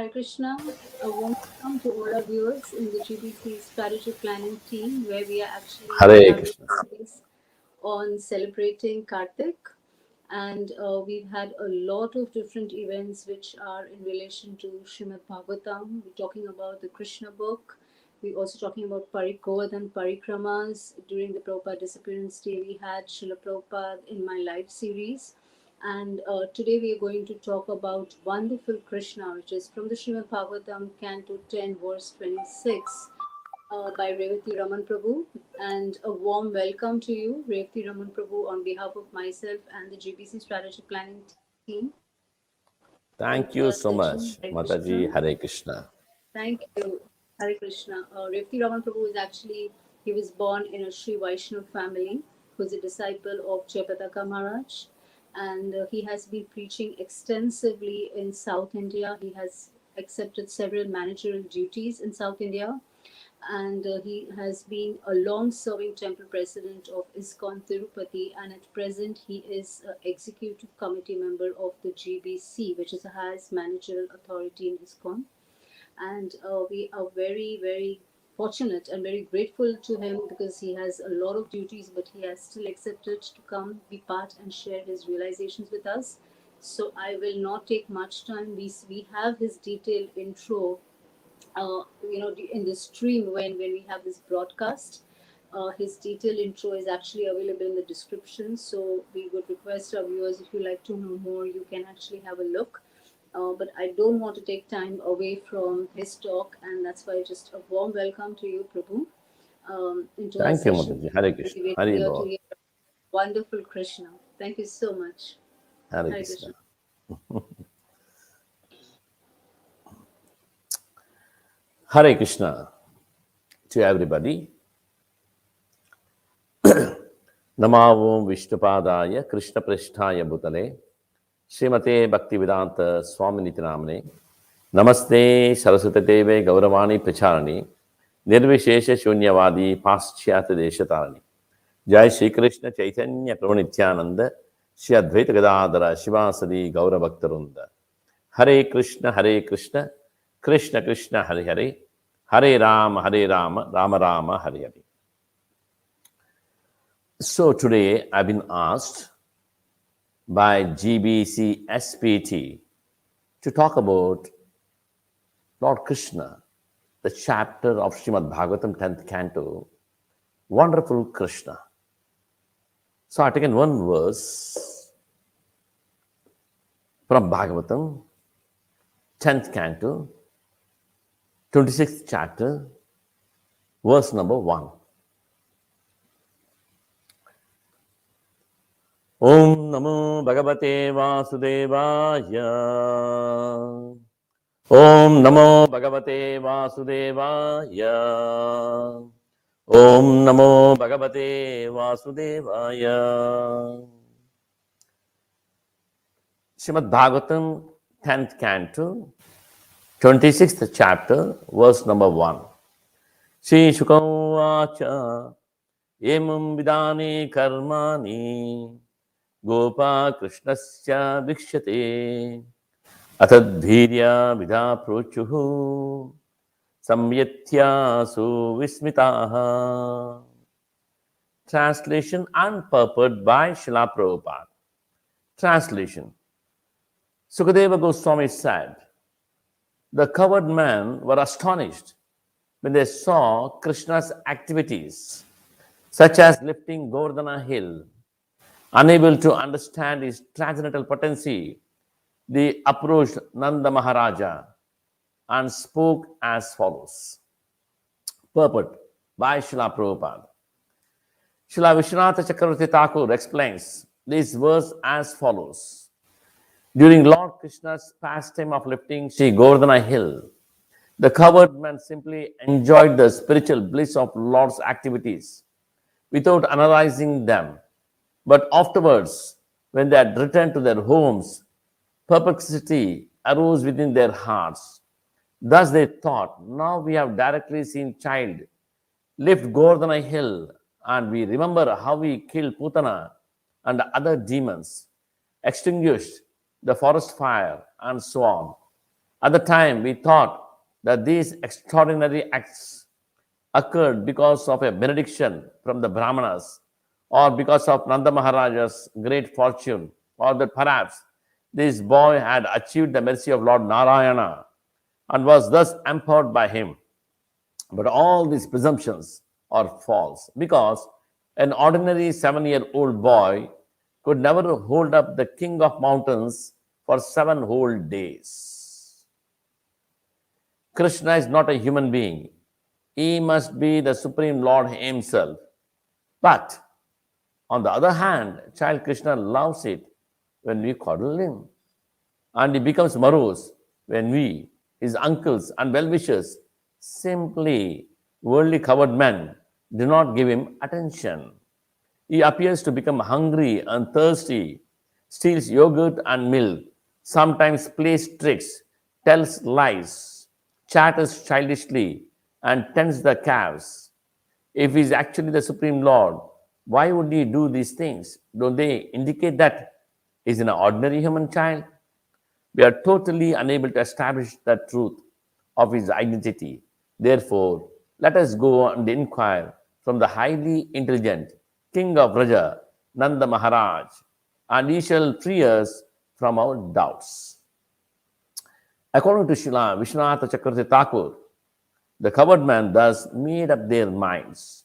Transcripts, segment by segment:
Hare Krishna. A warm welcome to all our viewers in the GBC strategy planning team, where we are actually Hare Krishna. on celebrating Kartik. And uh, we've had a lot of different events which are in relation to Srimad Bhagavatam. We're talking about the Krishna book. We're also talking about Parikovadan Parikramas. During the Prabhupada Disappearance Day, we had Srila Prabhupada in my Life series. And uh, today we are going to talk about Wonderful Krishna, which is from the Srimad Bhagavatam, Canto 10, verse 26, uh, by Revati Raman Prabhu. And a warm welcome to you, Revati Raman Prabhu, on behalf of myself and the GBC Strategy Planning team. Thank you so much, Hare Mataji. Hare Krishna. Thank you, Hare Krishna. Uh, Revati Raman Prabhu is actually, he was born in a Sri Vaishnav family, who's a disciple of Jayapataka Maharaj. And uh, he has been preaching extensively in South India. He has accepted several managerial duties in South India. And uh, he has been a long serving temple president of ISKCON Tirupati. And at present, he is an executive committee member of the GBC, which is the highest managerial authority in ISKCON and uh, we are very very fortunate and very grateful to him because he has a lot of duties but he has still accepted to come be part and share his realizations with us. So i will not take much time. We, we have his detailed intro uh, you know in the stream when when we have this broadcast. Uh, his detailed intro is actually available in the description. So we would request our viewers if you like to know more you can actually have a look uh, but I don't want to take time away from his talk, and that's why just a warm welcome to you, Prabhu. Um, into Thank you. Mataji. Hare Krishna. Hare here to Bol. hear Wonderful Krishna. Thank you so much. Hare Hare Krishna. Krishna. Hare Krishna to everybody. Vishnupadaya Krishna Prishtaya ශ්‍රීමතයේ භක්ති විධාන්ත ස්වාමිනිතිනාමනේ නමස්තේ සරසතදේවේ ගෞරවාණී ප්‍රචාරණී නිර්විශේෂ ශුන්‍යවාදී පාශ්චාත දේශතාරණී. ජය ශ්‍රීකෘෂ්ණ චෛතන්‍ය ප්‍රවණනිත්‍යානන්ද ශ්‍රී අද්වේත ගදාදර ශිවාසදී ගෞරභක්තරුන්ද. හරේ කෘෂ්ණ හරේ කෘෂ්ණ කෘෂ්ණ කෘෂ්ණ හරිහරි හරේ Rama හරේ Rama Rama Rama හරිහරි. So today I've been asked by GBC SPT to talk about Lord Krishna, the chapter of Srimad Bhagavatam 10th canto, Wonderful Krishna. So I've taken one verse from Bhagavatam, 10th canto, 26th chapter, verse number 1. ఓం నమో భగవతే వాసుదేవాయ. ఓం నమో భగవతే వాసుదేవాయ. ఓం నమో భగవతే వాసుదేవాయ. Srimad Bhagavatam tenth canto twenty sixth chapter verse number one. Shri శుకవాచ ఏమం విధానే కర్మాణి अथ धीर्या विधा प्रोचुः संयत्यासु विस्मिताः Translation and purport by Srila Prabhupada. Translation Sukadeva Goswami said, The covered men were astonished when they saw Krishna's activities, such as lifting Govardhana hill Unable to understand his transcendental potency, they approached Nanda Maharaja and spoke as follows. Purport by Srila Prabhupada. Srila Vishwanatha Chakravarti Thakur explains this verse as follows. During Lord Krishna's pastime of lifting Sri Govardhana hill, the covered men simply enjoyed the spiritual bliss of Lord's activities without analyzing them. But afterwards, when they had returned to their homes, perplexity arose within their hearts. Thus they thought, now we have directly seen child lift Govardhana hill, and we remember how we killed Putana and other demons, extinguished the forest fire, and so on. At the time, we thought that these extraordinary acts occurred because of a benediction from the Brahmanas or because of Nanda Maharaja's great fortune, or that perhaps this boy had achieved the mercy of Lord Narayana and was thus empowered by him. But all these presumptions are false because an ordinary seven year old boy could never hold up the king of mountains for seven whole days. Krishna is not a human being, he must be the Supreme Lord Himself. But on the other hand, child Krishna loves it when we coddle him. And he becomes morose when we, his uncles and well wishers, simply worldly covered men, do not give him attention. He appears to become hungry and thirsty, steals yogurt and milk, sometimes plays tricks, tells lies, chatters childishly, and tends the calves. If he is actually the Supreme Lord, why would he do these things? Don't they indicate that he's an ordinary human child? We are totally unable to establish the truth of his identity. Therefore, let us go and inquire from the highly intelligent king of Vraja, Nanda Maharaj, and he shall free us from our doubts. According to Srila Vishwanath Chakravarti Thakur, the covered man thus made up their minds,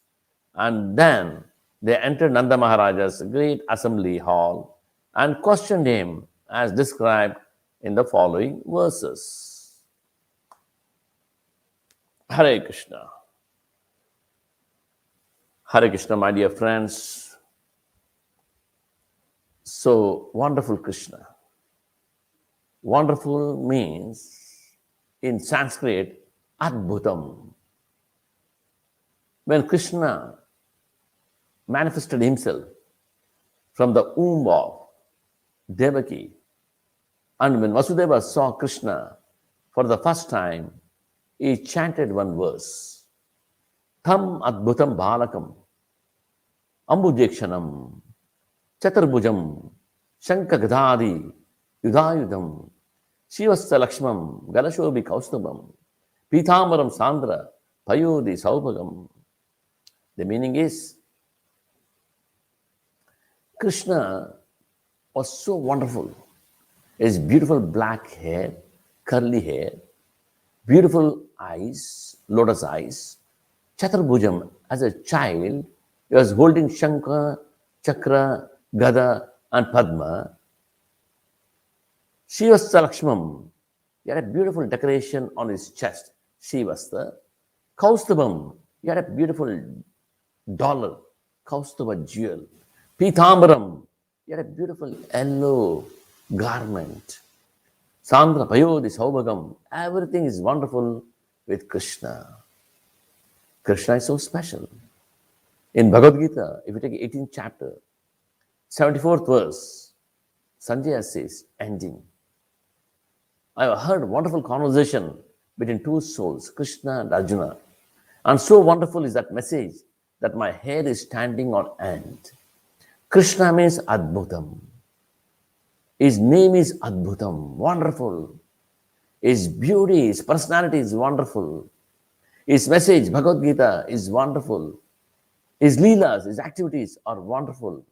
and then they entered Nanda Maharaja's great assembly hall and questioned him as described in the following verses. Hare Krishna. Hare Krishna, my dear friends. So wonderful Krishna. Wonderful means in Sanskrit Adbhutam. When Krishna manifested himself from the womb of Devaki, and when Vasudeva saw Krishna for the first time, he chanted one verse Tam Adbhutam Balakam Ambujekshanam Chaturbhujam Shankagadadi Yudayudam Srivatsa Lakshmam Galashobi Kaustubam Pithambaram Sandra Payodi Saubhagam. The meaning is Krishna was so wonderful. His beautiful black hair, curly hair, beautiful eyes, lotus eyes. Chaturbhujam, as a child, he was holding Shankha, Chakra, Gada, and Padma. Srivatsa Lakshmam, he had a beautiful decoration on his chest, Srivatsa. Kaustubam, he had a beautiful dollar, Kaustubha jewel. Pithambaram, he had a beautiful yellow garment. Sandra Payodi Saubhagam, everything is wonderful with Krishna. Krishna is so special. In Bhagavad Gita, if you take 18th chapter, 74th verse, Sanjaya says, ending. I have heard wonderful conversation between two souls, Krishna and Arjuna. And so wonderful is that message that my hair is standing on end. Krishna means Adbhutam. His name is Adbhutam, wonderful. His beauty, his personality is wonderful. His message, Bhagavad Gita, is wonderful. His leelas, his activities are wonderful.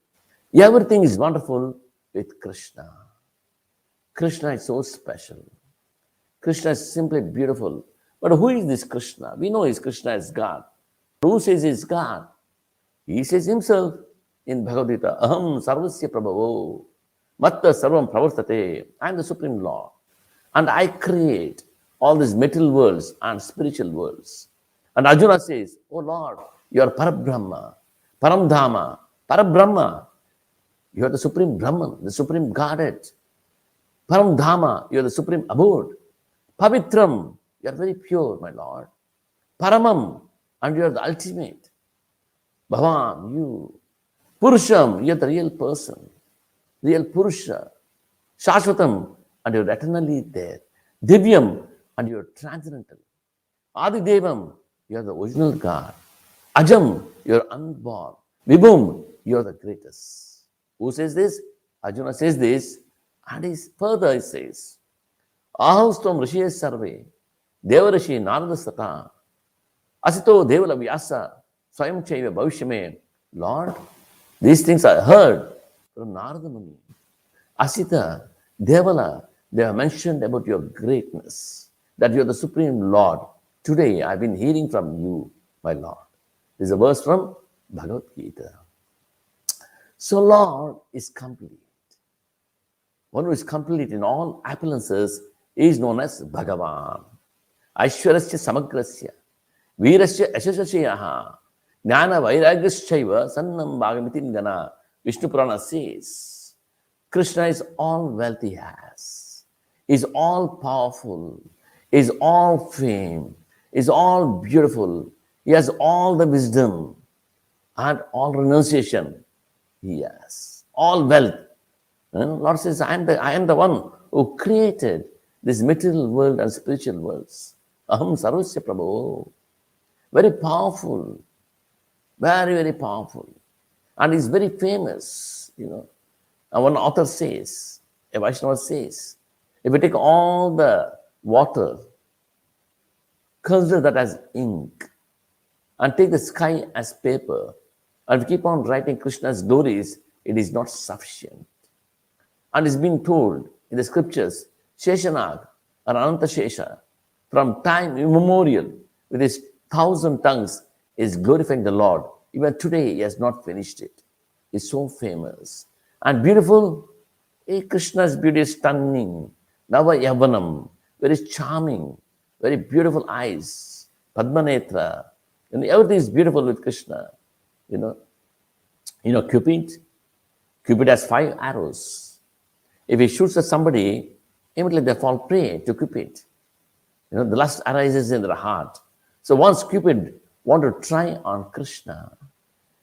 Everything is wonderful with Krishna. Krishna is so special. Krishna is simply beautiful. But who is this Krishna? We know his Krishna is God. Who says is God? He says himself in Bhagavad Gita, Aham Sarvasya Prabhavo, Matta Sarvam Pravartate. I am the Supreme Lord. And I create all these material worlds and spiritual worlds. And Arjuna says, Oh Lord, you are Parabrahma, Paramdhama, Parabrahma. You are the Supreme Brahman, the Supreme Godhead. Paramdhama, you are the Supreme Abode. Pavitram, you are very pure, my Lord. Paramam, and you are the ultimate. Bhavam, you. పురుషం you are the real person real పురుష. శాశ్వతం and your eternally there. దివ్యం and your transcendental. ఆదిదేవం your the original God. అజం your unborn. విభూమ్ your the greatest. Who says this Arjuna says this and is further says ఆహంస్త్వం ఋషి సర్వే దేవఋషి నారద సత. అసితో దేవుల వ్యాస స్వయం చైవ భవిష్యమే. Lord These things I heard from Narada Muni. Asita, Devala, they have mentioned about your greatness, that you are the Supreme Lord. Today I've been hearing from you, my Lord. This is a verse from Bhagavad Gita. So, Lord is complete. One who is complete in all appearances is known as Bhagavan. Aishwarasya Samagrasya, Virasya ha. Sannam bhagamitin gana. Vishnu Purana says, Krishna is all wealth he has, is all powerful, is all fame, is all beautiful. He has all the wisdom and all renunciation. He has all wealth. And Lord says, I am, the, I am the one who created this material world and spiritual worlds. Aham Sarvasya Prabhu. Very powerful. Very, very powerful. And he's very famous, you know. And one author says, a Vaishnava says, if we take all the water, consider that as ink, and take the sky as paper, and keep on writing Krishna's glories, it is not sufficient. And it's been told in the scriptures, Sheshanag or Ananta Shesha, from time immemorial, with his thousand tongues, is glorifying the Lord. Even today, he has not finished it. He's so famous and beautiful. Hey, Krishna's beauty is stunning. Nava Yavanam, very charming, very beautiful eyes, Padmanetra, and everything is beautiful with Krishna. You know, you know, Cupid, Cupid has five arrows. If he shoots at somebody, immediately they fall prey to Cupid. You know, the lust arises in their heart. So once Cupid wanted to try on Krishna,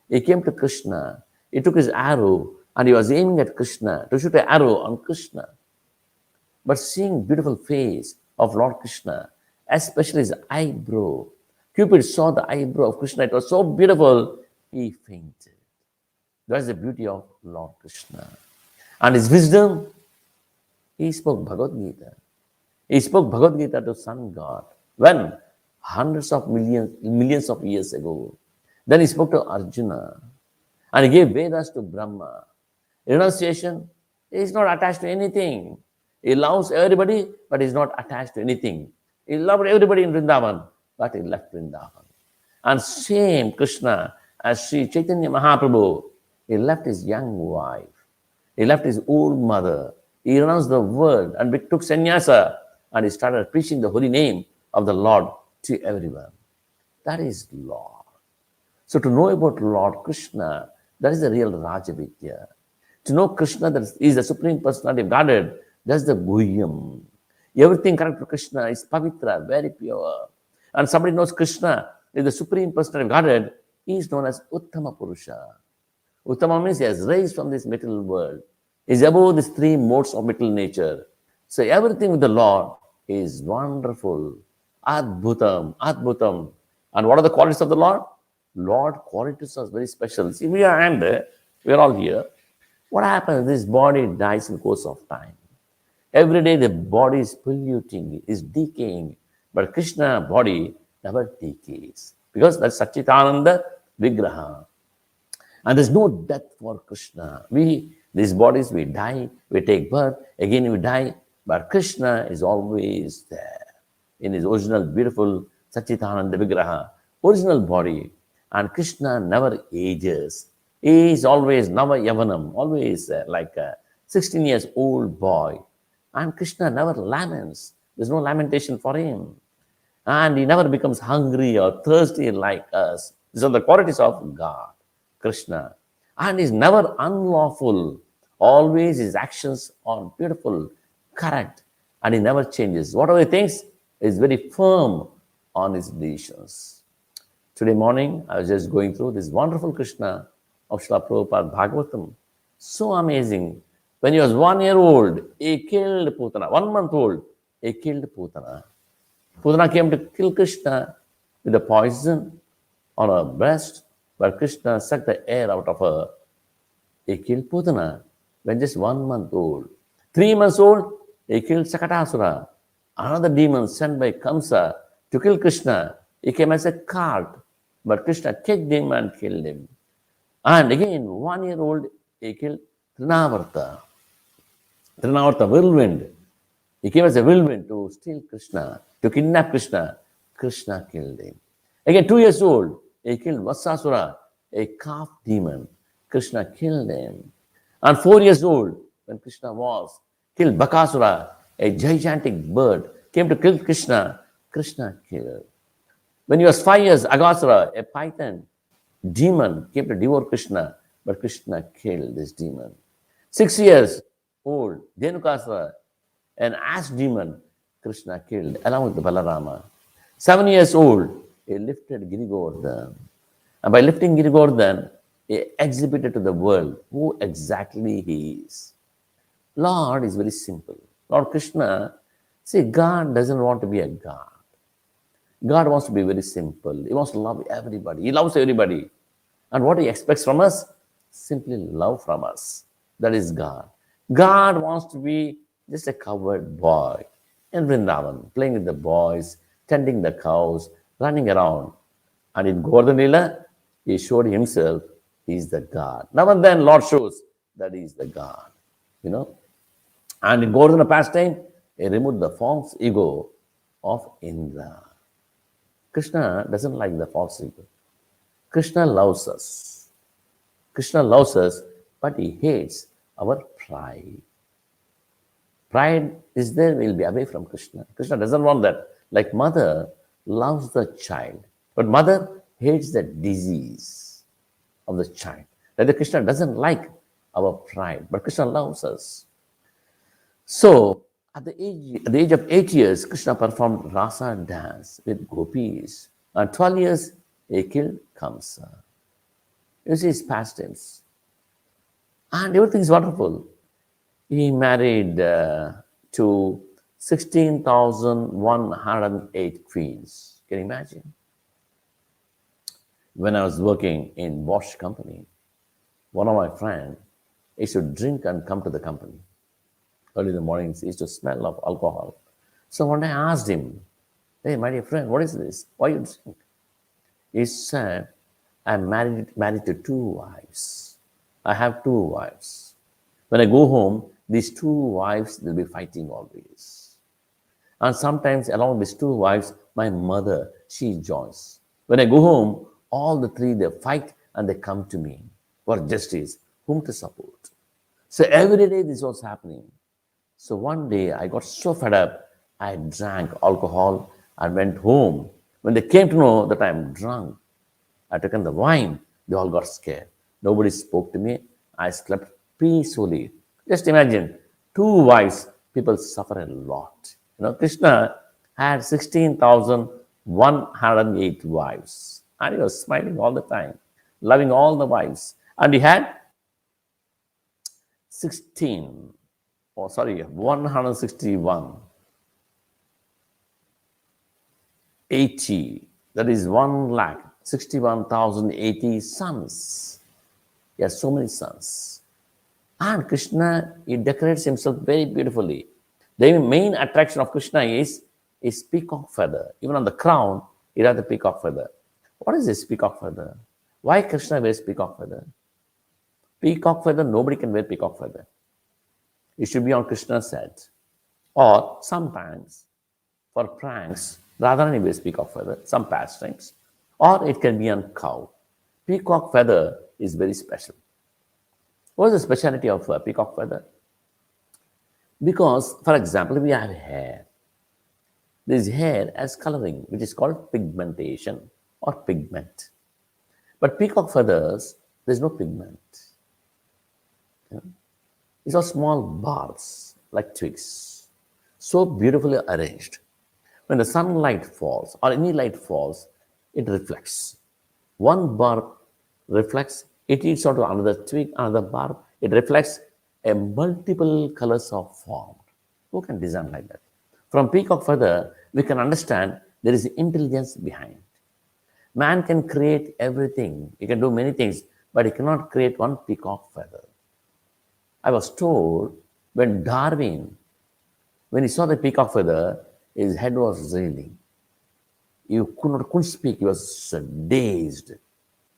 he came to Krishna, he took his arrow and he was aiming at Krishna to shoot an arrow on Krishna. But seeing beautiful face of Lord Krishna, especially his eyebrow, Cupid saw the eyebrow of Krishna. It was so beautiful, he fainted. That's the beauty of Lord Krishna. And his wisdom, he spoke Bhagavad Gita. He spoke Bhagavad Gita to Sun God. When? Hundreds of millions, millions of years ago. Then he spoke to Arjuna. And he gave Vedas to Brahma. Renunciation is not attached to anything. He loves everybody, but is not attached to anything. He loved everybody in Vrindavan, but he left Vrindavan. And same Krishna as Sri Chaitanya Mahaprabhu, he left his young wife. He left his old mother. He renounced the world and took sannyasa and he started preaching the holy name of the Lord to everyone. That is Lord. So to know about Lord Krishna, that is the real Rajavidya. To know Krishna that is the Supreme Personality of Godhead, that's the Guhyam. Everything connected to Krishna is pavitra, very pure. And somebody knows Krishna is the Supreme Personality of Godhead, he is known as Uttama Purusha. Uttama means he has raised from this material world. He is above these three modes of material nature. So everything with the Lord is wonderful. Adbhutam, Adbhutam. And what are the qualities of the Lord? Lord qualities are very special. See, we are and we are all here. What happens? This body dies in course of time. Every day the body is polluting, is decaying. But Krishna body never decays. Because that's Satchitananda Vigraha. And there's no death for Krishna. We, these bodies, we die, we take birth, again we die. But Krishna is always there in his original beautiful Satchitananda Vigraha, original body. And Krishna never ages. He is always Nava Yavanam, always uh, like a 16 years old boy. And Krishna never laments. There's no lamentation for him. And he never becomes hungry or thirsty like us. These are the qualities of God, Krishna. And he's never unlawful. Always his actions are beautiful, correct, and he never changes. Whatever he thinks is very firm on his decisions. Today morning, I was just going through this wonderful Krishna of Srila Prabhupada Bhagavatam. So amazing. When he was one year old, he killed Putana. One month old, he killed Putana. Putana came to kill Krishna with a poison on her breast, but Krishna sucked the air out of her. He killed Putana when just one month old. Three months old, he killed Sakatasura. Another demon sent by Kamsa to kill Krishna. He came as a cart, but Krishna kicked him and killed him. And again, one year old, he killed Trinavarta. Trinavarta, whirlwind. He came as a whirlwind to steal Krishna, to kidnap Krishna. Krishna killed him. Again, two years old, he killed Vatsasura, a calf demon. Krishna killed him. And four years old, when Krishna was, killed Bakasura, a gigantic bird, came to kill Krishna. Krishna killed. When he was five years, Agasura, a python demon, came to devour Krishna, but Krishna killed this demon. Six years old, Dhenukasura, an ass demon, Krishna killed along with Balarama. Seven years old, he lifted Giri Govardhan. And by lifting Giri Govardhan, he exhibited to the world who exactly he is. Lord is very simple. Lord Krishna, see, God doesn't want to be a God. God wants to be very simple. He wants to love everybody. He loves everybody. And what he expects from us? Simply love from us. That is God. God wants to be just a coward boy in Vrindavan, playing with the boys, tending the cows, running around. And in Govardhan Lila, he showed himself he is the God. Now and then, Lord shows that he is the God. You know? And in Govardhana pastime, he removed the false ego of Indra. Krishna doesn't like the false ego. Krishna loves us. Krishna loves us, but he hates our pride. Pride is there, we'll be away from Krishna. Krishna doesn't want that. Like mother loves the child, but mother hates the disease of the child. That the Krishna doesn't like our pride, but Krishna loves us. So at the age at the age of eight years, Krishna performed rasa dance with gopis. At 12 years, he killed Kamsa. You see his pastimes. And everything is wonderful. He married uh, to 16,108 queens. Can you imagine? When I was working in Bosch company, one of my friends used to drink and come to the company. Early in the mornings, is to smell of alcohol. So day I asked him, Hey, my dear friend, what is this? Why you drink? He said, I'm married, married to two wives. I have two wives. When I go home, these two wives will be fighting always. And sometimes along with two wives, my mother, she joins. When I go home, all the three they fight and they come to me for justice, whom to support. So every day this was happening. So one day I got so fed up, I drank alcohol and went home. When they came to know that I'm drunk, I took in the wine, they all got scared. Nobody spoke to me. I slept peacefully. Just imagine, two wives, people suffer a lot. You know, Krishna had 16,108 wives. And he was smiling all the time, loving all the wives. And he had 16, oh sorry, 161, 80, that is 1 lakh, 61,080 sons. He has so many sons. And Krishna, he decorates himself very beautifully. The main attraction of Krishna is is peacock feather. Even on the crown, he has the peacock feather. What is this peacock feather? Why Krishna wears peacock feather? Peacock feather, nobody can wear peacock feather. It should be on Krishna's head. Or sometimes, for pranks, Radharani wears peacock feather, some pastimes. Or it can be on cow. Peacock feather is very special. What is the speciality of uh, peacock feather? Because, for example, we have hair. This hair has coloring, which is called pigmentation or pigment. But peacock feathers, there's no pigment. These are small bars like twigs, so beautifully arranged. When the sunlight falls or any light falls, it reflects. One bar reflects, it eats onto another twig, another bar, it reflects a multiple colors of form. Who can design like that? From peacock feather, we can understand there is intelligence behind. Man can create everything. He can do many things, but he cannot create one peacock feather. I was told when Darwin, when he saw the peacock feather, His head was reeling. You could not couldn't speak. He was dazed.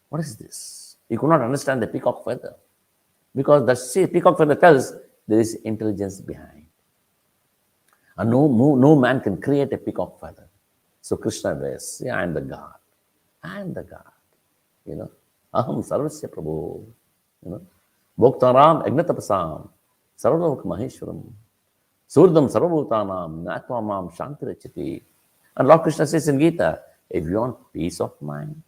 What is this? He could not understand the peacock feather. Because the peacock feather tells there is intelligence behind. And no, no, no man can create a peacock feather. So Krishna says, yeah, I am the God. I am the God. You know, Aham Sarvasya Prabhu. You know, Maheshwaram. Surdam Sarvabhutanam Natva Mam Shantirachati. And Lord Krishna says in Gita, if you want peace of mind,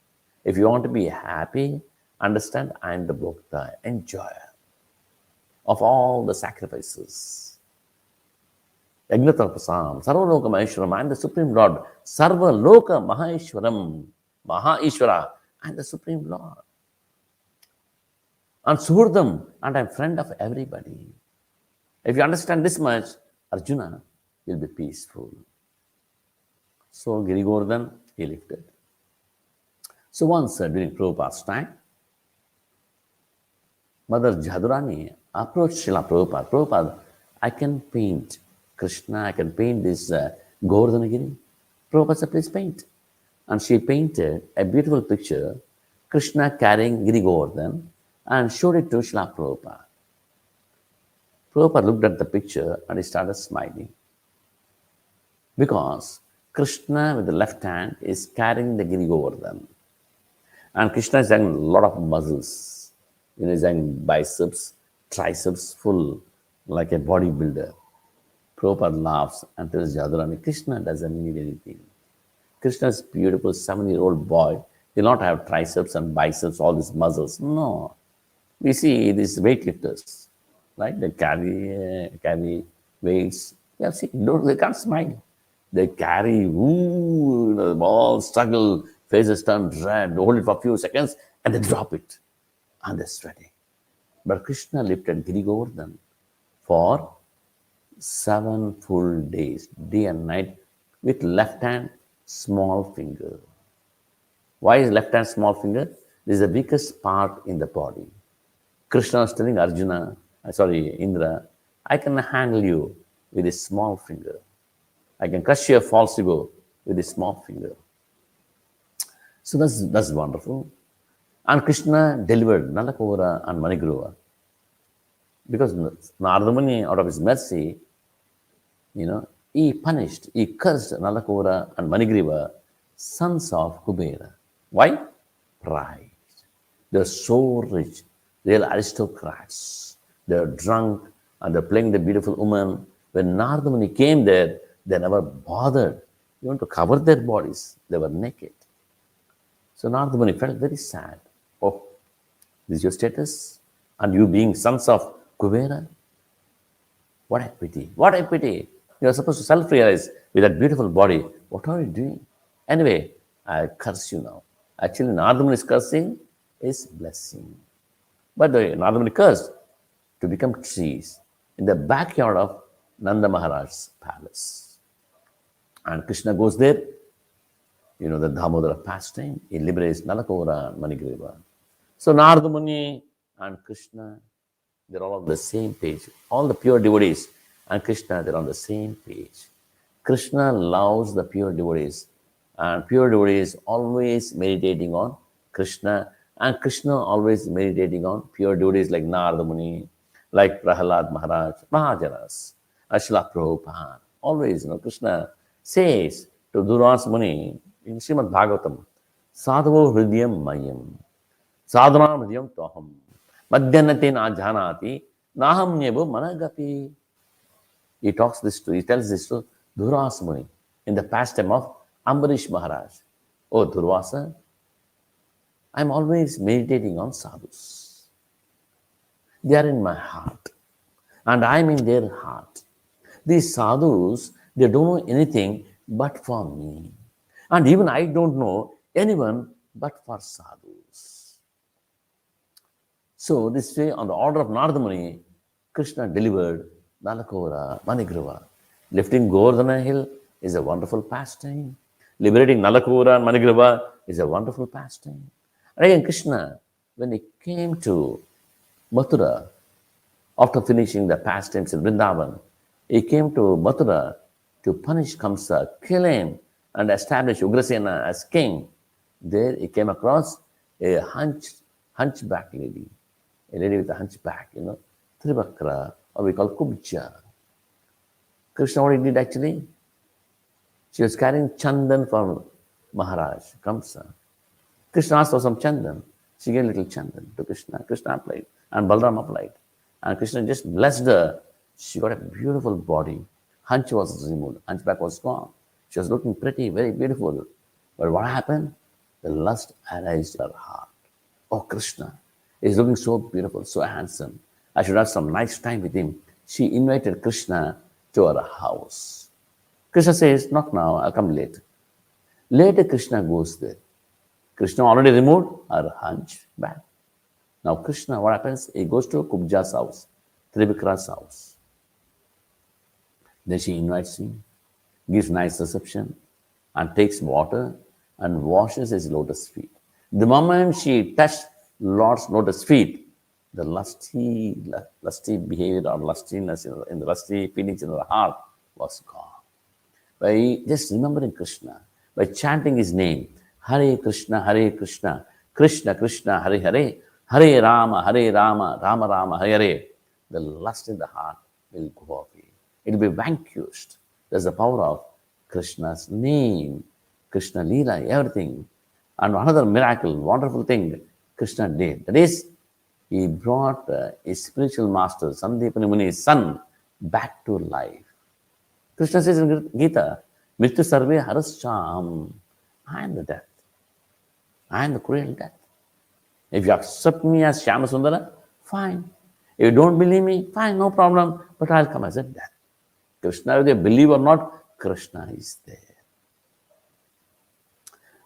if you want to be happy, understand I am the Bhokta, enjoyer of all the sacrifices. Yagnatapasam, Sarvaloka Maheshwaram, I am the Supreme Lord. Sarvaloka Maheshwaram, Mahaishwara, I am the Supreme Lord. And Suhurdam, and I am friend of everybody. If you understand this much, Arjuna will be peaceful. So Giri Govardhan, he lifted. So once uh, during Prabhupada's time, Mother Jadurani approached Srila Prabhupada. Prabhupada, I can paint Krishna, I can paint this uh, Govardhanagiri. Prabhupada said, please paint. And she painted a beautiful picture, Krishna carrying Giri Govardhan, and showed it to Srila Prabhupada. Prabhupada looked at the picture and he started smiling. Because Krishna with the left hand is carrying the Giri over them. And Krishna is having a lot of muscles. You know, he's having biceps, triceps full, like a bodybuilder. Prabhupada laughs and tells Jadurani, Krishna doesn't need anything. Krishna's beautiful seven-year-old boy He will not have triceps and biceps, all these muscles. No. We see these weightlifters, right? They carry, uh, carry weights. They, have don't, they can't smile. They carry, ooh, you know, all struggle, faces turn red, hold it for a few seconds, and they drop it. And they're sweating. But Krishna lifted Giri Govardhan for seven full days, day and night, with left hand, small finger. Why is left hand small finger? This is the weakest part in the body. Krishna was telling Arjuna, uh, sorry, Indra, I can handle you with a small finger. I can crush your false ego with a small finger. So that's, that's wonderful. And Krishna delivered Nalakura and Manigriva. Because Narada Muni, out of his mercy, you know, he punished, he cursed Nalakura and Manigriva, sons of Kubera. Why? Pride. They're so rich, real aristocrats. They're drunk and they're playing the beautiful woman. When Narada Muni came there, they never bothered even to cover their bodies. They were naked. So Narada Muni felt very sad. Oh, this is your status? And you being sons of Kubera? What a pity. What a pity. You are supposed to self realize with that beautiful body. What are you doing? Anyway, I curse you now. Actually, Narada Muni's cursing is blessing. But the Narada Muni cursed to become trees in the backyard of Nanda Maharaj's palace. And Krishna goes there, you know, the Damodara pastime, he liberates Nalakora and Manigriva. So Narada Muni and Krishna, they're all on the same page. All the pure devotees and Krishna, they're on the same page. Krishna loves the pure devotees, and pure devotees always meditating on Krishna, and Krishna always meditating on pure devotees like Narada Muni, like Prahalad Maharaj, Mahajanas, Srila Prabhupada. Always, you know, Krishna says to Durvasa Muni in Srimad Bhagavatam, Sadhavo Hridayam Mayam, Sadhana Hridayam Toham, Madhyanate na janati, Naham Nyebu Managapi. He talks this to, he tells this to Durvasa Muni in the pastime of Ambarish Maharaj. Oh, Durvasa, I'm always meditating on sadhus. They are in my heart, and I'm in their heart. These sadhus, they don't know anything but for me. And even I don't know anyone but for sadhus. So, this way, on the order of Narada Muni, Krishna delivered Nalakora, Manigriva. Lifting Govardhana hill is a wonderful pastime. Liberating Nalakura and Manigriva is a wonderful pastime. Again, Krishna, when he came to Mathura, after finishing the pastimes in Vrindavan, he came to Mathura to punish Kamsa, kill him, and establish Ugrasena as king, there he came across a hunch, hunchback lady, a lady with a hunchback, you know, Trivakra, or we call Kubja. Krishna, what he did actually? She was carrying chandan for Maharaj, Kamsa. Krishna asked for some chandan. She gave little chandan to Krishna. Krishna applied, and Balram applied. And Krishna just blessed her. She got a beautiful body. Hunch was removed, hunchback was gone. She was looking pretty, very beautiful. But what happened? The lust arised in her heart. Oh, Krishna is looking so beautiful, so handsome. I should have some nice time with him. She invited Krishna to her house. Krishna says, Not now, I'll come later. Later, Krishna goes there. Krishna already removed her hunchback. Now, Krishna, what happens? He goes to Kubja's house, Trivakra's house. Then she invites him, gives nice reception, and takes water and washes his lotus feet. The moment she touched Lord's lotus feet, the lusty, lusty behavior or lustiness in the, lusty feelings in her heart was gone. By just remembering Krishna, by chanting his name, Hare Krishna, Hare Krishna, Krishna Krishna, Hare Hare, Hare Rama, Hare Rama, Rama Rama, Hare Hare, the lust in the heart will go away. It will be vanquished. There's the power of Krishna's name, Krishna Leela, everything. And another miracle, wonderful thing Krishna did. That is, he brought uh, his spiritual master, Sandipani Muni's son, back to life. Krishna says in Gita, Mrityu Sarve Harascham. I am the death. I am the cruel death. If you accept me as Shyama Sundara, fine. If you don't believe me, fine, no problem. But I'll come as a death. Krishna, whether you believe or not, Krishna is there.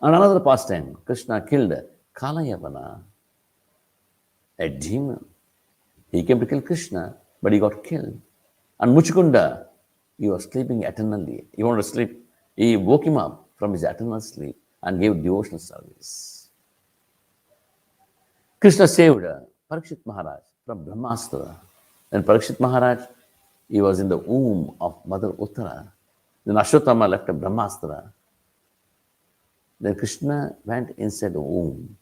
And another pastime, Krishna killed Kalayavana, a demon. He came to kill Krishna, but he got killed. And Muchukunda, he was sleeping eternally. He wanted to sleep. He woke him up from his eternal sleep and gave devotional service. Krishna saved uh, Parikshit Maharaj from Brahmastra. When Parikshit Maharaj, he was in the womb of Mother Uttara. Then Ashwatthama left a Brahmastra. Then Krishna went inside the womb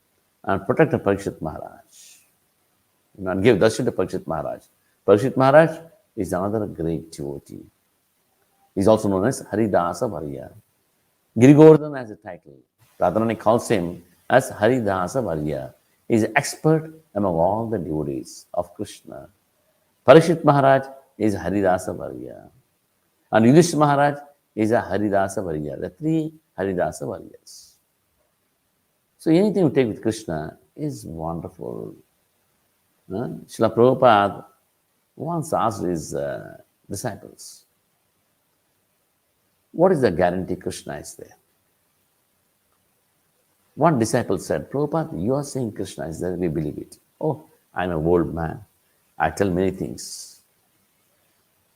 and protected Parikshit Maharaj. And gave darshan to Parikshit Maharaj. Parikshit Maharaj is another great devotee. He is also known as Haridasa Varya. Giri Govardhan has a title. Radharani calls him as Haridasa Varya. He is expert among all the devotees of Krishna. Parikshit Maharaj is Haridasa Varya. And Yudhishthira Maharaj is a Haridasa Varya. The three Haridasa Varyas. So anything you take with Krishna is wonderful. Huh? Prabhupada once asked his uh, disciples, what is the guarantee Krishna is there? One disciple said, Prabhupada, you are saying Krishna is there, we believe it. Oh, I'm a old man. I tell many things.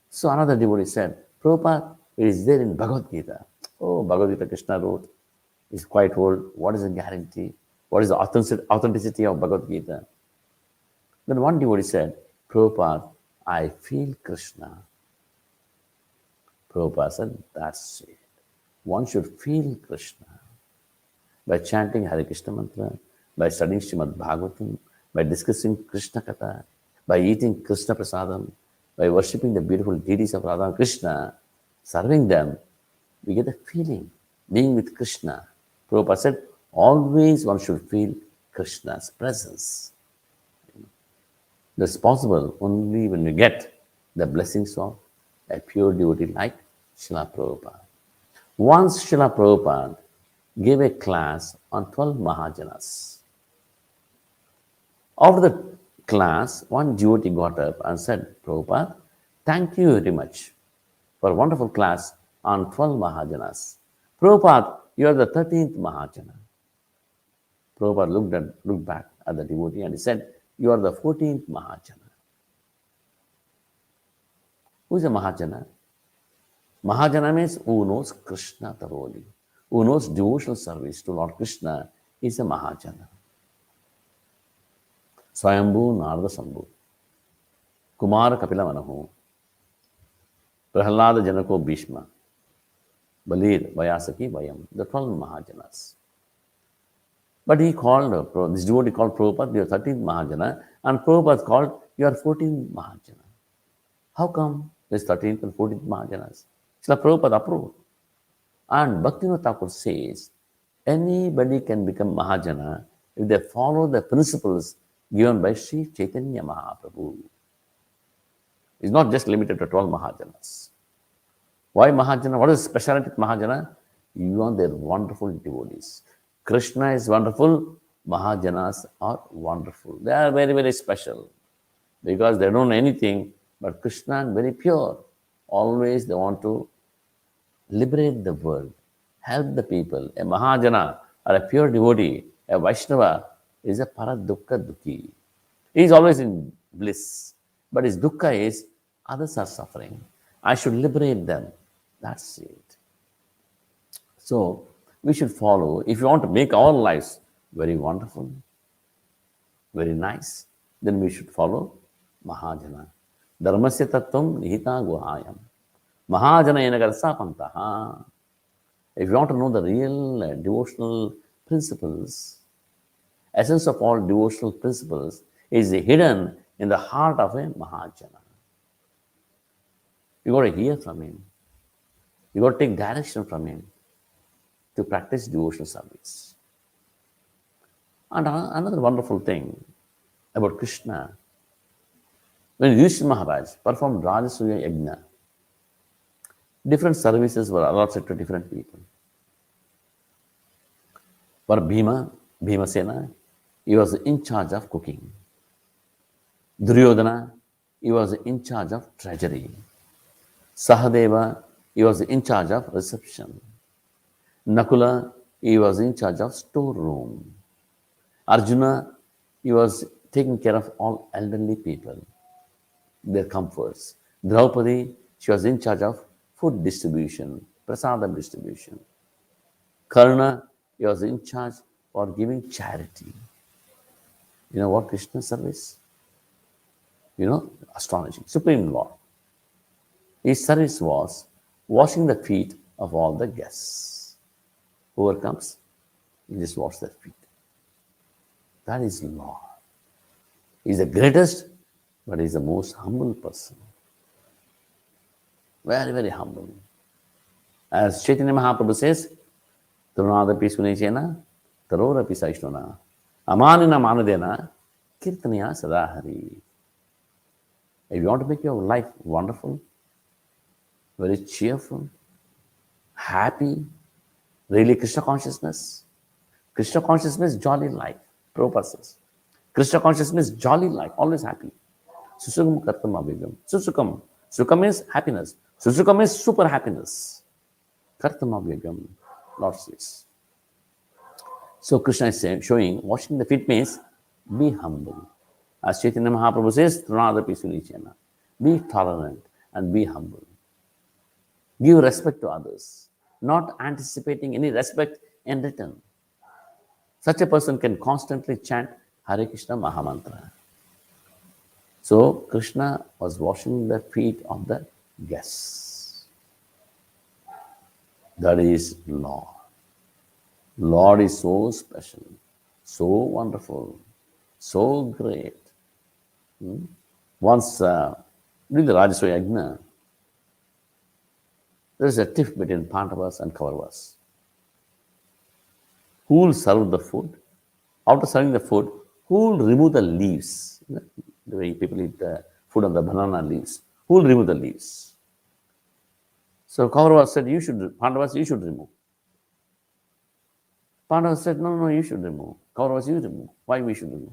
So another devotee said, Prabhupada, it is there in Bhagavad Gita. Oh, Bhagavad Gita Krishna wrote. It's quite old. What is the guarantee? What is the authenticity of Bhagavad Gita? Then one devotee said, Prabhupada, I feel Krishna. Prabhupada said, that's it. One should feel Krishna by chanting Hare Krishna mantra, by studying Srimad Bhagavatam, by discussing Krishna Katha, by eating Krishna Prasadam, by worshipping the beautiful deities of Radha and Krishna, serving them, we get a feeling, being with Krishna. Prabhupada said, always one should feel Krishna's presence. That's possible only when we get the blessings of a pure devotee like Srila Prabhupada. Once Srila Prabhupada gave a class on 12 Mahajanas. After the class, one devotee got up and said, Prabhupada, thank you very much for a wonderful class on 12 Mahajanas. Prabhupada, you are the 13th Mahajana. Prabhupada looked, at, looked back at the devotee and he said, You are the 14th Mahajana. Who is a Mahajana? Mahajana means who knows Krishna thoroughly, who knows devotional service to Lord Krishna is a Mahajana. Swayambhu Narada Sambhu, Kumara Kapila Manahu, Prahlada Janako Bhishma, Balir, Vayasaki, Vayam, the 12 Mahajanas. But he called, uh, this devotee called Prabhupada, you are 13th Mahajana, and Prabhupada called, you are 14th Mahajana. How come there's 13th and 14th Mahajanas? Srila Prabhupada approved. And Bhaktivinoda Thakur says, anybody can become Mahajana if they follow the principles given by Sri Chaitanya Mahaprabhu. It's not just limited to 12 Mahajanas. Why Mahajana? What is speciality of Mahajana? You are their wonderful devotees. Krishna is wonderful, Mahajanas are wonderful. They are very, very special because they don't know anything but Krishna is very pure. Always they want to liberate the world, help the people. A Mahajana or a pure devotee, a Vaishnava, is a Paradukka Dukhi. He is always in bliss, but his dukkha is others are suffering. I should liberate them. That's it. So we should follow. If you want to make our lives very wonderful, very nice, then we should follow Mahajana. Tattvam nihita guhayam. Mahajana enagarsa pantaha. If you want to know the real uh, devotional principles, essence of all devotional principles is hidden in the heart of a Mahajana. You got to hear from him. You got to take direction from him to practice devotional service. And a- another wonderful thing about Krishna, when Yudhishthira Maharaj performed Rajasuya Yajna, different services were allotted to different people. For Bhima, Bhimasena, he was in charge of cooking. Duryodhana, he was in charge of treasury. Sahadeva, he was in charge of reception. Nakula, he was in charge of storeroom. Arjuna, he was taking care of all elderly people, their comforts. Draupadi, she was in charge of food distribution, prasadam distribution. Karna, he was in charge for giving charity. You know what Krishna service? You know, astonishing. Supreme Lord. His service was washing the feet of all the guests. Whoever comes, he just wash their feet. That is Lord. He's the greatest, but he's the most humble person. Very, very humble. As Chaitanya Mahaprabhu says, Tarunadapi Sunechena, Tarorapi Saishnuna, Amanina Manudena, Kirtaniya Sadahari. If you want to make your life wonderful, very cheerful, happy, really Krishna consciousness. Krishna consciousness, jolly life. Prabhupada says. Krishna consciousness, jolly life, always happy. Susukam kartam abhigam. Susukam. Sukam is happiness. Susukam is super happiness. Kartam abhigam, Lord says. So Krishna is saying, showing washing the feet means be humble. As Chaitanya Mahaprabhu says, Trunadapi Sunichena. Be tolerant and be humble. Give respect to others, not anticipating any respect in return. Such a person can constantly chant Hare Krishna Mahamantra. So Krishna was washing the feet of the guests. That is Lord. Lord is so special, so wonderful, so great. Hmm? Once uh, during the Rajasuya Yajna, there is a tiff between Pandavas and Kauravas. Who will serve the food? After serving the food, who will remove the leaves? The way people eat the food on the banana leaves. Who will remove the leaves? So Kauravas said, You should, Pandavas, you should remove. Pandavas said, No, no, you should remove. Kauravas, you remove. Why we should remove?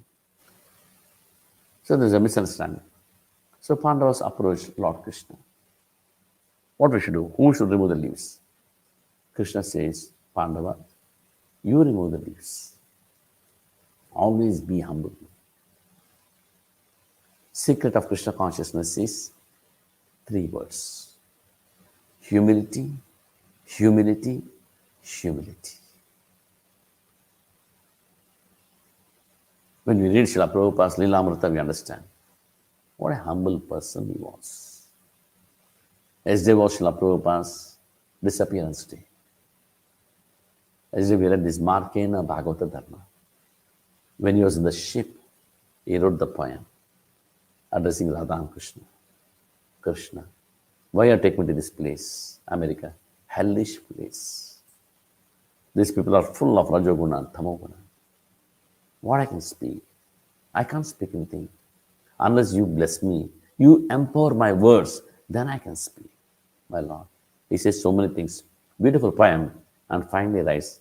So there's a misunderstanding. So Pandavas approached Lord Krishna. What we should do? Who should remove the leaves? Krishna says, Pandava, you remove the leaves. Always be humble. Secret of Krishna consciousness is three words humility, humility, humility. When we read Srila Prabhupada's Lilamrita, we understand what a humble person he was. As they was Srila Prabhupada's disappearance day. As we read this Markine Bhagavata Dharma. When he was in the ship, he wrote the poem addressing Radha and Krishna. Krishna, why you take me to this place, America? Hellish place. These people are full of Rajoguna and Tamoguna. What I can speak? I can't speak anything. Unless you bless me, you empower my words, then I can speak, my Lord. He says so many things. Beautiful poem, and finally writes,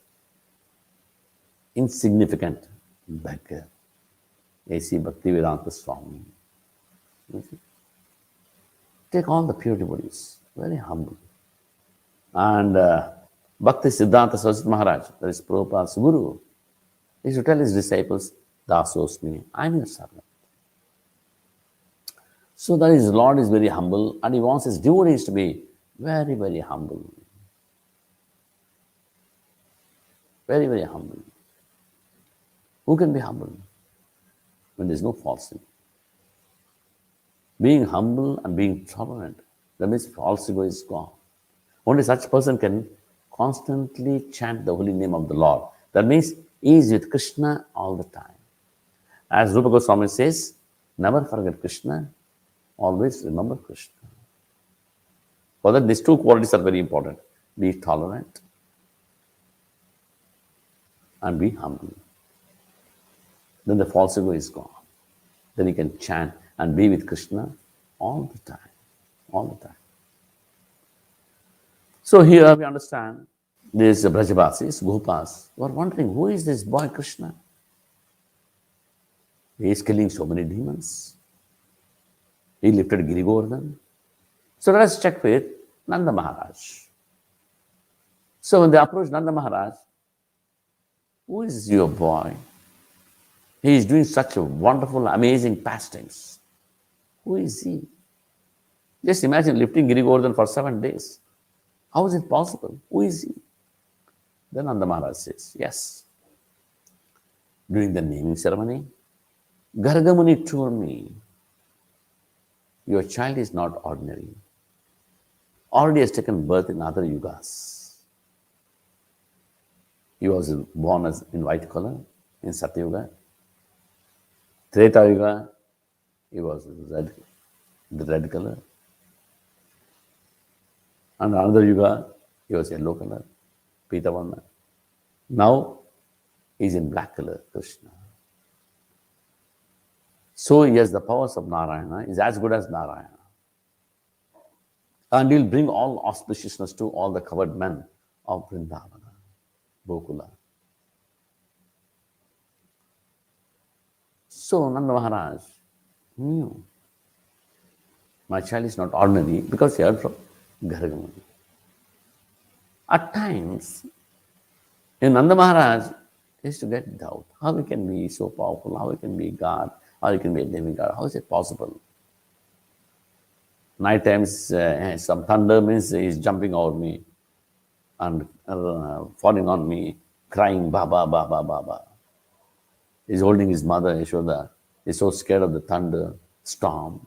insignificant beggar. A.C. Bhaktivedanta Swami. Take all the pure devotees, very humble. And uh, Bhakti Siddhanta Saraswati Maharaj, that is Prabhupada's guru, he to tell his disciples, Dasosmi, I'm your servant. So that his Lord is very humble and he wants his devotees to be very, very humble. Very, very humble. Who can be humble when there's no falsehood? Being humble and being tolerant, that means false ego is gone. Only such person can constantly chant the holy name of the Lord. That means he is with Krishna all the time. As Rupa Goswami says, never forget Krishna, always remember Krishna. For that, these two qualities are very important. Be tolerant and be humble. Then the false ego is gone. Then you can chant and be with Krishna all the time. All the time. So here we understand these Brajavasis, Gopas, were wondering who is this boy Krishna? He is killing so many demons. He lifted Giri Govardhan. So let us check with Nanda Maharaj. So when they approached Nanda Maharaj, who is your boy? He is doing such a wonderful, amazing pastimes. Who is he? Just imagine lifting Giri Govardhan for seven days. How is it possible? Who is he? Then Nanda says, Yes. During the naming ceremony, Gargamuni told me, Your child is not ordinary. Already has taken birth in other yugas. He was born as in white color in Satyuga. Treta Yuga, he was red, the red color. And another Yuga, he was yellow color, Pitavarna. Now, is in black color, Krishna. So, yes, the powers of Narayana is as good as Narayana. And he'll bring all auspiciousness to all the covered men of Vrindavana, Gokula. So Nanda Maharaj knew my child is not ordinary because he heard from Gargamuni. At times, in Nanda Maharaj used to get doubt how he can be so powerful, how he can be God, how he can be a demigod, how is it possible? Night times, uh, some thunder means he's jumping over me and uh, falling on me, crying, Baba, Baba, Baba. He's holding his mother, Yashoda. He's so scared of the thunder, storm.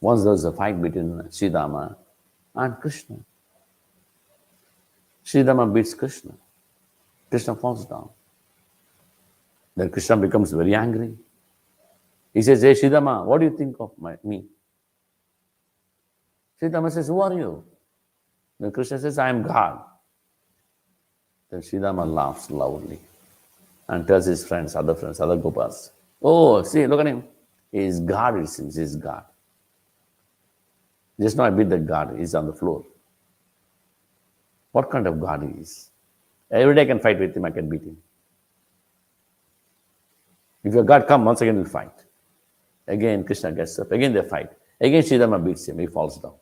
Once there was a fight between Sridama and Krishna. Sridama beats Krishna. Krishna falls down. Then Krishna becomes very angry. He says, Hey Sridama, what do you think of my, me? Sridama says, Who are you? Then Krishna says, I am God. Then Sridama laughs loudly and tells his friends, other friends, other gopas, Oh, see, look at him. He is God, it seems. Is God. Just now I beat that God. He's on the floor. What kind of God he is? Every day I can fight with him, I can beat him. If your God come, once again we'll fight. Again, Krishna gets up. Again, they fight. Again, Sridama beats him. He falls down.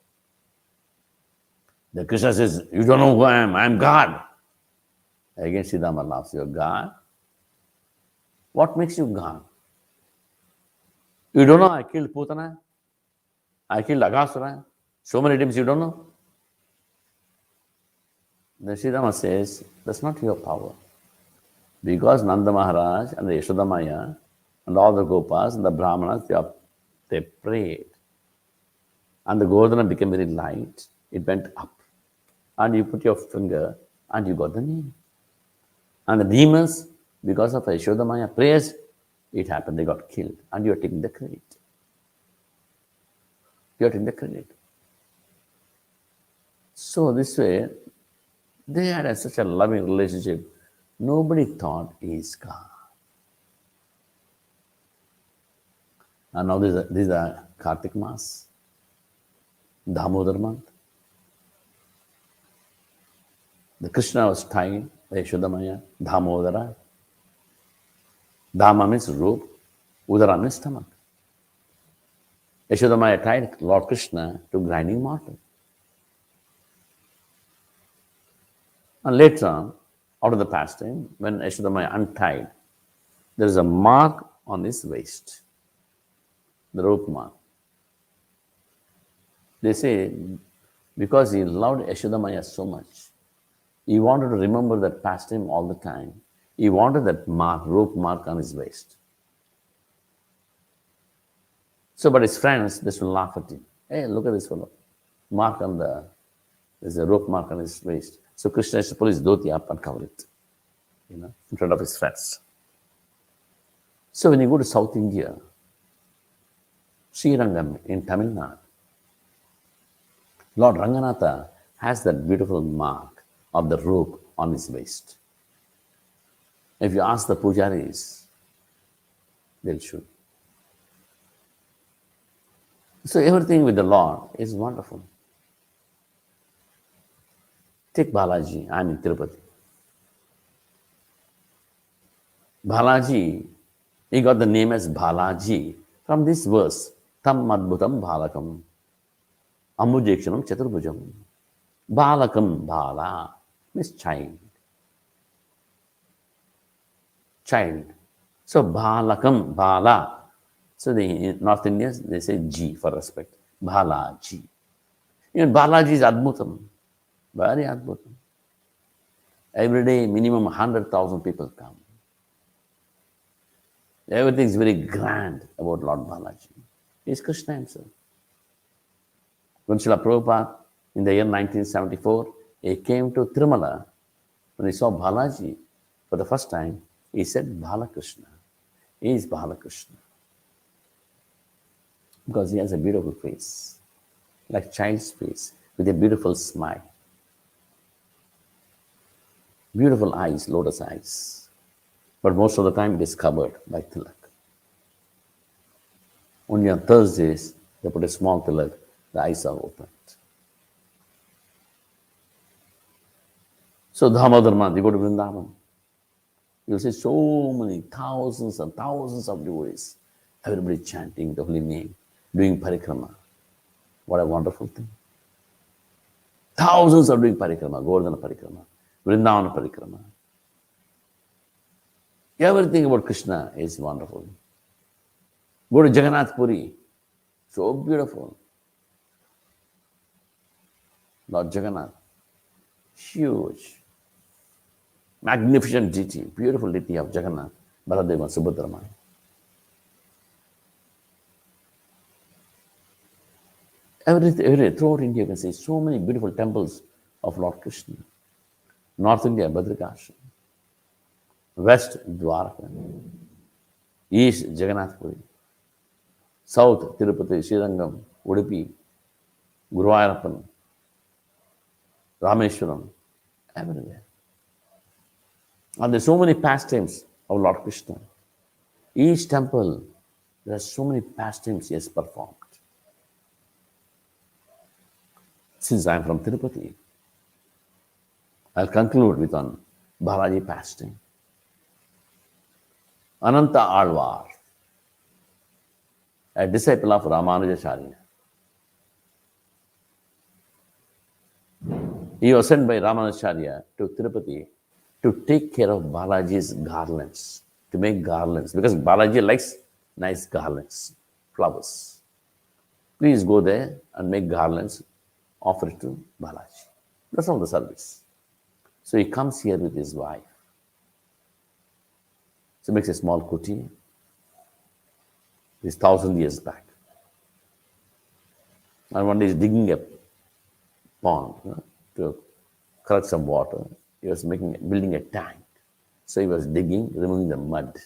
Then Krishna says, You don't know who I am. I am God. Again, Sridama laughs. You're God? What makes you God? You don't know I killed Putana? I killed Aghasura? So many times you don't know? Then Sridama says, That's not your power. Because Nanda Maharaj and the Yashodamaya and all the Gopas and the Brahmanas, they, are, they prayed. and the Govardhana became very light. It went up. And you put your finger and you got the name. And the demons, because of Yashodamaya prayers, it happened. They got killed. And you're taking the credit. You're taking the credit. So this way, they had a, such a loving relationship. Nobody thought he is God. And now this is, this is a Kartik Mas, Damodar month. The Krishna was tied by Yashodamaya, Damodara. Dama means rope, Udara means stomach. Yashodamaya tied Lord Krishna to grinding mortar. And later on, out of the pastime, when Yashodamaya untied, there is a mark on his waist, the rope mark. They say because he loved Yashodamaya so much, he wanted to remember that pastime all the time. He wanted that mark, rope mark on his waist. So, but his friends, they should laugh at him. Hey, look at this fellow. Mark on the, there's a rope mark on his waist. So Krishna used to pull his dhoti up and cover it, you know, in front of his friends. So when you go to South India, Srirangam in Tamil Nadu, Lord Ranganatha has that beautiful mark of the rope on his waist. If you ask the pujaris, they'll show. So everything with the Lord is wonderful. Take Balaji, I'm in Tirupati. Balaji, he got the name as Balaji from this verse, Tam Madbhutam Balakam, Ambujekshanam Chaturbhujam. Balakam Bala means child. Child. So Balakam Bala. So the North Indians they say G for respect. Balaji. Even Balaji is Adbhutam. Very Adbhutam. Every day minimum 100,000 people come. Everything is very grand about Lord Balaji. He is Krishna himself. When Srila Prabhupada, in the year 1974, he came to Tirumala, when he saw Balaji for the first time, he said, Balakrishna. He is Balakrishna. Because he has a beautiful face, like child's face, with a beautiful smile. Beautiful eyes, lotus eyes. But most of the time it is covered by tilak. Only on Thursdays, they put a small tilak, the eyes are opened. So Dhammadharma, you go to Vrindavan, you'll see so many thousands and thousands of devotees, everybody chanting the holy name, doing parikrama. What a wonderful thing. Thousands are doing parikrama, Govardhana parikrama, Vrindavana parikrama. Everything about Krishna is wonderful. Go to Jagannath Puri, so beautiful. Lord Jagannath, huge, magnificent deity, beautiful deity of Jagannath, Baladeva, Subhadrama. Every, every, throughout India, you can see so many beautiful temples of Lord Krishna. North India, Badrikashram. West, Dwarka. East, Jagannath Puri. South, Tirupati, Srirangam, Udupi, Guruvayurappan, Rameshwaram, everywhere. And there's so many pastimes of Lord Krishna. Each temple, there are so many pastimes he has performed. Since I am from Tirupati, I'll conclude with on Balaji pastime. Ananta Alvar, a disciple of Ramanujacharya. He was sent by Ramanujacharya to Tirupati to take care of Balaji's garlands, to make garlands, because Balaji likes nice garlands, flowers. Please go there and make garlands, offer it to Balaji. That's all the service. So he comes here with his wife. So makes a small kuti. This thousand years back. And one day he's digging a pond you know, to collect some water. He was making building a tank. So he was digging, removing the mud.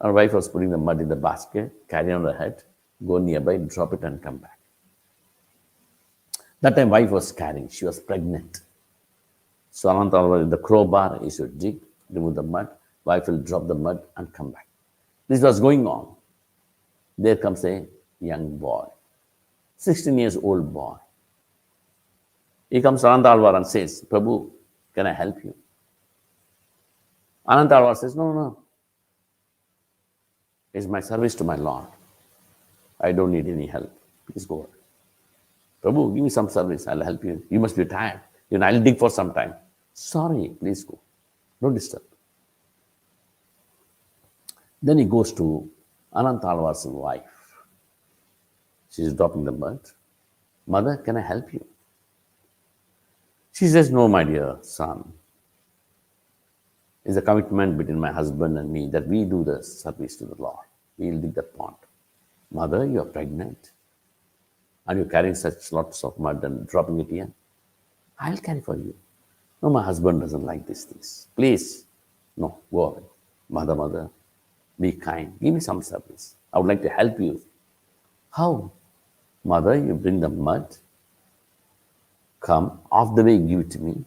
Our wife was putting the mud in the basket, carrying on the head, go nearby, drop it, and come back. That time, wife was carrying. She was pregnant. So Ananta the crowbar, he should dig, remove the mud. Wife will drop the mud and come back. This was going on. There comes a young boy, 16 years old boy. He comes to Ananta Alvar and says, Prabhu, can I help you? Ananta Alvar says, No, no. It's my service to my Lord. I don't need any help. Please go. Prabhu, give me some service. I'll help you. You must be tired. You know, I'll dig for some time. Sorry, please go. Don't disturb. Then he goes to Ananta Alvar's wife. She's dropping the mud. Mother, can I help you? She says, No, my dear son. It's a commitment between my husband and me that we do the service to the Lord. We'll dig that pond. Mother, you're pregnant. And you're carrying such lots of mud and dropping it here. I'll carry for you. No, my husband doesn't like these things. Please, no, go away. Mother, mother, be kind. Give me some service. I would like to help you. How? Mother, you bring the mud. Come, off the way, give it to me.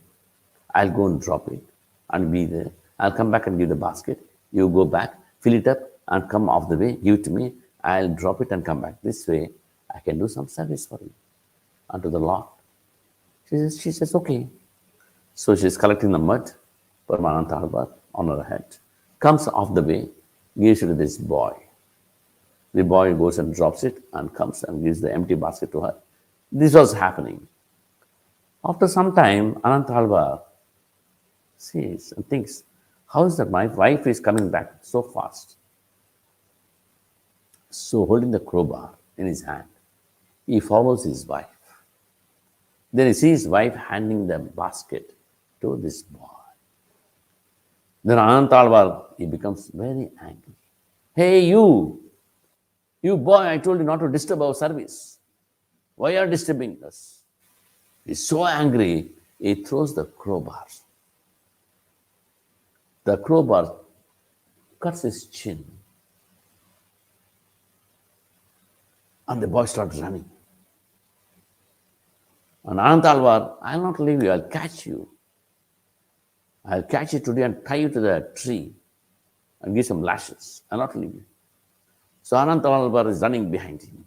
I'll go and drop it and be there. I'll come back and give the basket. You go back, fill it up, and come off the way, give it to me. I'll drop it and come back. This way, I can do some service for you unto the Lord. She says, she says, okay. So she's collecting the mud, Paramananta Alvar, on her head. Comes off the way, gives it to this boy. The boy goes and drops it and comes and gives the empty basket to her. This was happening. After some time, Ananta Alvar sees and thinks, how is that my wife is coming back so fast? So holding the crowbar in his hand, he follows his wife. Then he sees his wife handing the basket to this boy. Then Anant Anantalvar, he becomes very angry. Hey, you, you boy, I told you not to disturb our service. Why are you disturbing us? He's so angry, he throws the crowbar. The crowbar cuts his chin. And the boy starts running. And Anantalvar, I'll not leave you, I'll catch you. I'll catch you today and tie you to the tree and give some lashes. I'll not leave you. So Anantalvar is running behind him.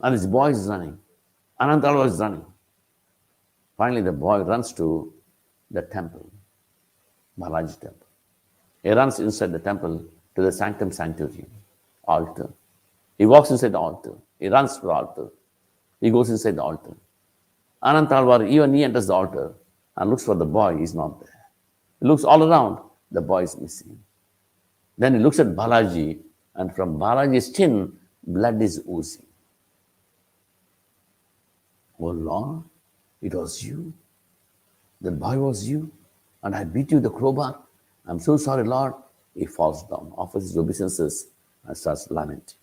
And his boy is running. Anantalvar was running. Finally, the boy runs to the temple, Balaji temple. He runs inside the temple to the sanctum sanctorum, altar. He walks inside the altar. He runs to the altar. He goes inside the altar. Anantalvar, even he enters the altar and looks for the boy. He's not there. He looks all around. The boy is missing. Then he looks at Balaji, and from Balaji's chin, blood is oozing. Oh Lord, it was you. The boy was you, and I beat you the crowbar. I'm so sorry, Lord. He falls down, offers his obeisances, and starts lamenting.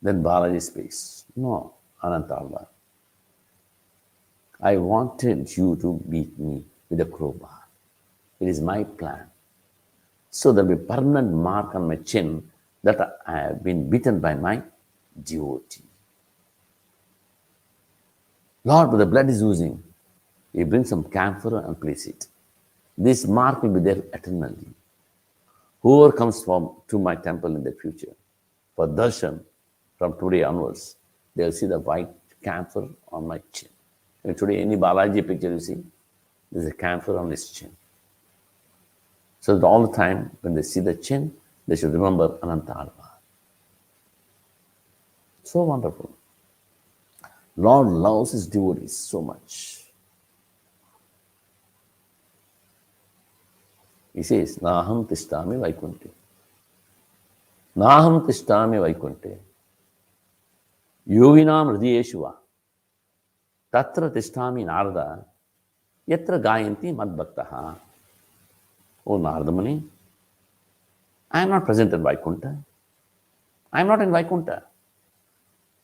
Then Balaji speaks. No, Anantalvar. I wanted you to beat me with a crowbar. It is my plan. So there will be permanent mark on my chin that I have been beaten by my devotee. Lord, the blood is oozing. You bring some camphor and place it. This mark will be there eternally. Whoever comes from to my temple in the future for darshan from today onwards, they'll see the white camphor on my chin. And today, any Balaji picture you see, there's a camphor on his chin. So all the time, when they see the chin, they should remember Ananta Alvar. So wonderful. Lord loves his devotees so much. He says, Naham tishtami vaikunte. Naham tishtami vaikunte. Yoginam hridiyeshua. Tatra tishtami narada. Yatra gayanti madbhaktaha. O Narada Muni, I am not present in Vaikuntha. I am not in Vaikuntha.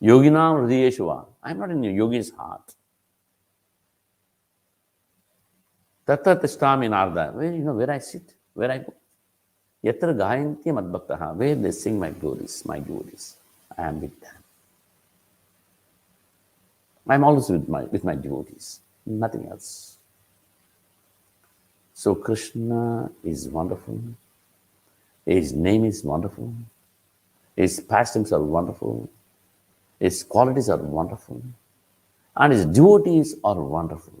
Yoginam Hridayeshva. I'm not in a yogi's heart. Tatra Tishtami Narada. Where you know where I sit, where I go. Yatra Gayanti Madbhaktaha. Where they sing my glories, my glories. I am with them. I'm always with my with my devotees, nothing else. So Krishna is wonderful. His name is wonderful. His pastimes are wonderful. His qualities are wonderful. And his devotees are wonderful.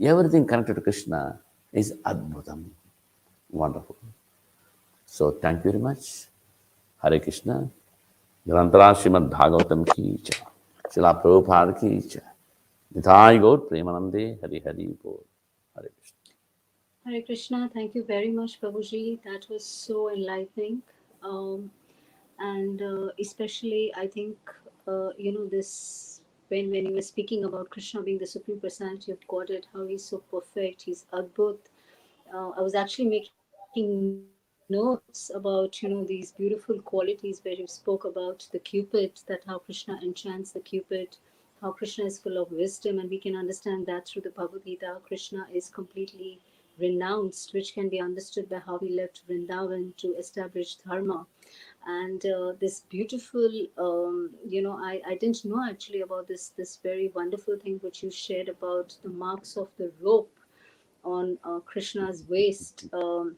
Everything connected to Krishna is Adbhutam. Wonderful. So thank you very much. Hare Krishna. Grantara Srimad Bhagavatam ki cha. Srila Prabhupada ki cha. Nithai Gaur Premanande Hari Hari Bol. Hare Krishna. Hare Krishna, thank you very much, Prabhuji. That was so enlightening. Um, and uh, especially, I think, uh, you know, this when, when you were speaking about Krishna being the Supreme Personality of Godhead, how he's so perfect, he's Adbhut. Uh, I was actually making notes about, you know, these beautiful qualities where you spoke about the Cupid, that how Krishna enchants the Cupid, how Krishna is full of wisdom, and we can understand that through the Bhagavad Gita. Krishna is completely renounced, which can be understood by how he left Vrindavan to establish Dharma. And uh, this beautiful, um, you know, I, I didn't know actually about this this very wonderful thing which you shared about the marks of the rope on uh, Krishna's waist, um,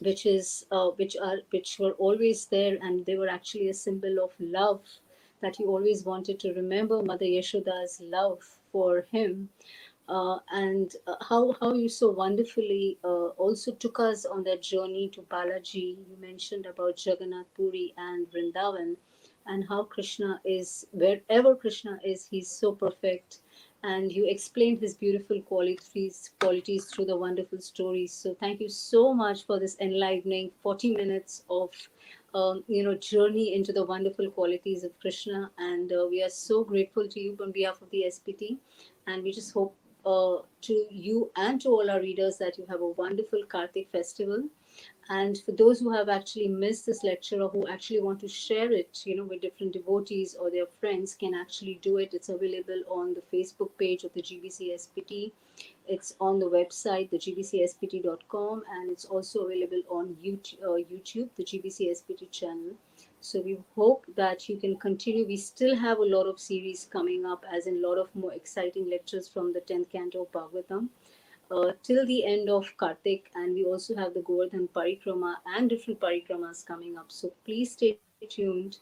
which is uh, which are which were always there, and they were actually a symbol of love that he always wanted to remember Mother Yashoda's love for him uh, and uh, how how you so wonderfully uh, also took us on that journey to Balaji. You mentioned about Jagannath Puri and Vrindavan, and how Krishna is wherever Krishna is, he's so perfect. And you explained his beautiful qualities qualities through the wonderful stories. So thank you so much for this enlightening 40 minutes of um, you know journey into the wonderful qualities of Krishna. And uh, we are so grateful to you on behalf of the SPT. And we just hope uh, to you and to all our readers that you have a wonderful Kartik festival. And for those who have actually missed this lecture or who actually want to share it, you know, with different devotees or their friends, can actually do it. It's available on the Facebook page of the GBC SPT. It's on the website, the gbcspt.com, and it's also available on YouTube, uh, YouTube the GBC SPT channel. So we hope that you can continue. We still have a lot of series coming up, as in a lot of more exciting lectures from the 10th canto of Bhagavatam uh, till the end of Kartik. And we also have the Govardhan Parikrama and different parikramas coming up. So please stay tuned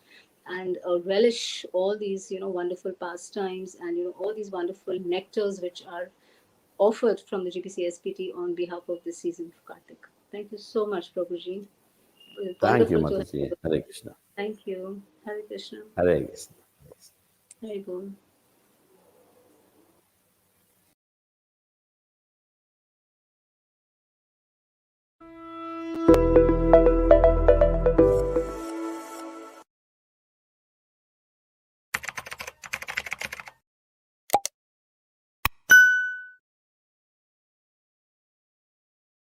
and uh, relish all these, you know, wonderful pastimes and, you know, all these wonderful nectars which are offered from the GBC SPT on behalf of the season of Kartik. Thank you so much, Prabhuji. Thank you, Mataji. Hare Krishna. Thank you. Hare Krishna. Hare Krishna. Hare Bol.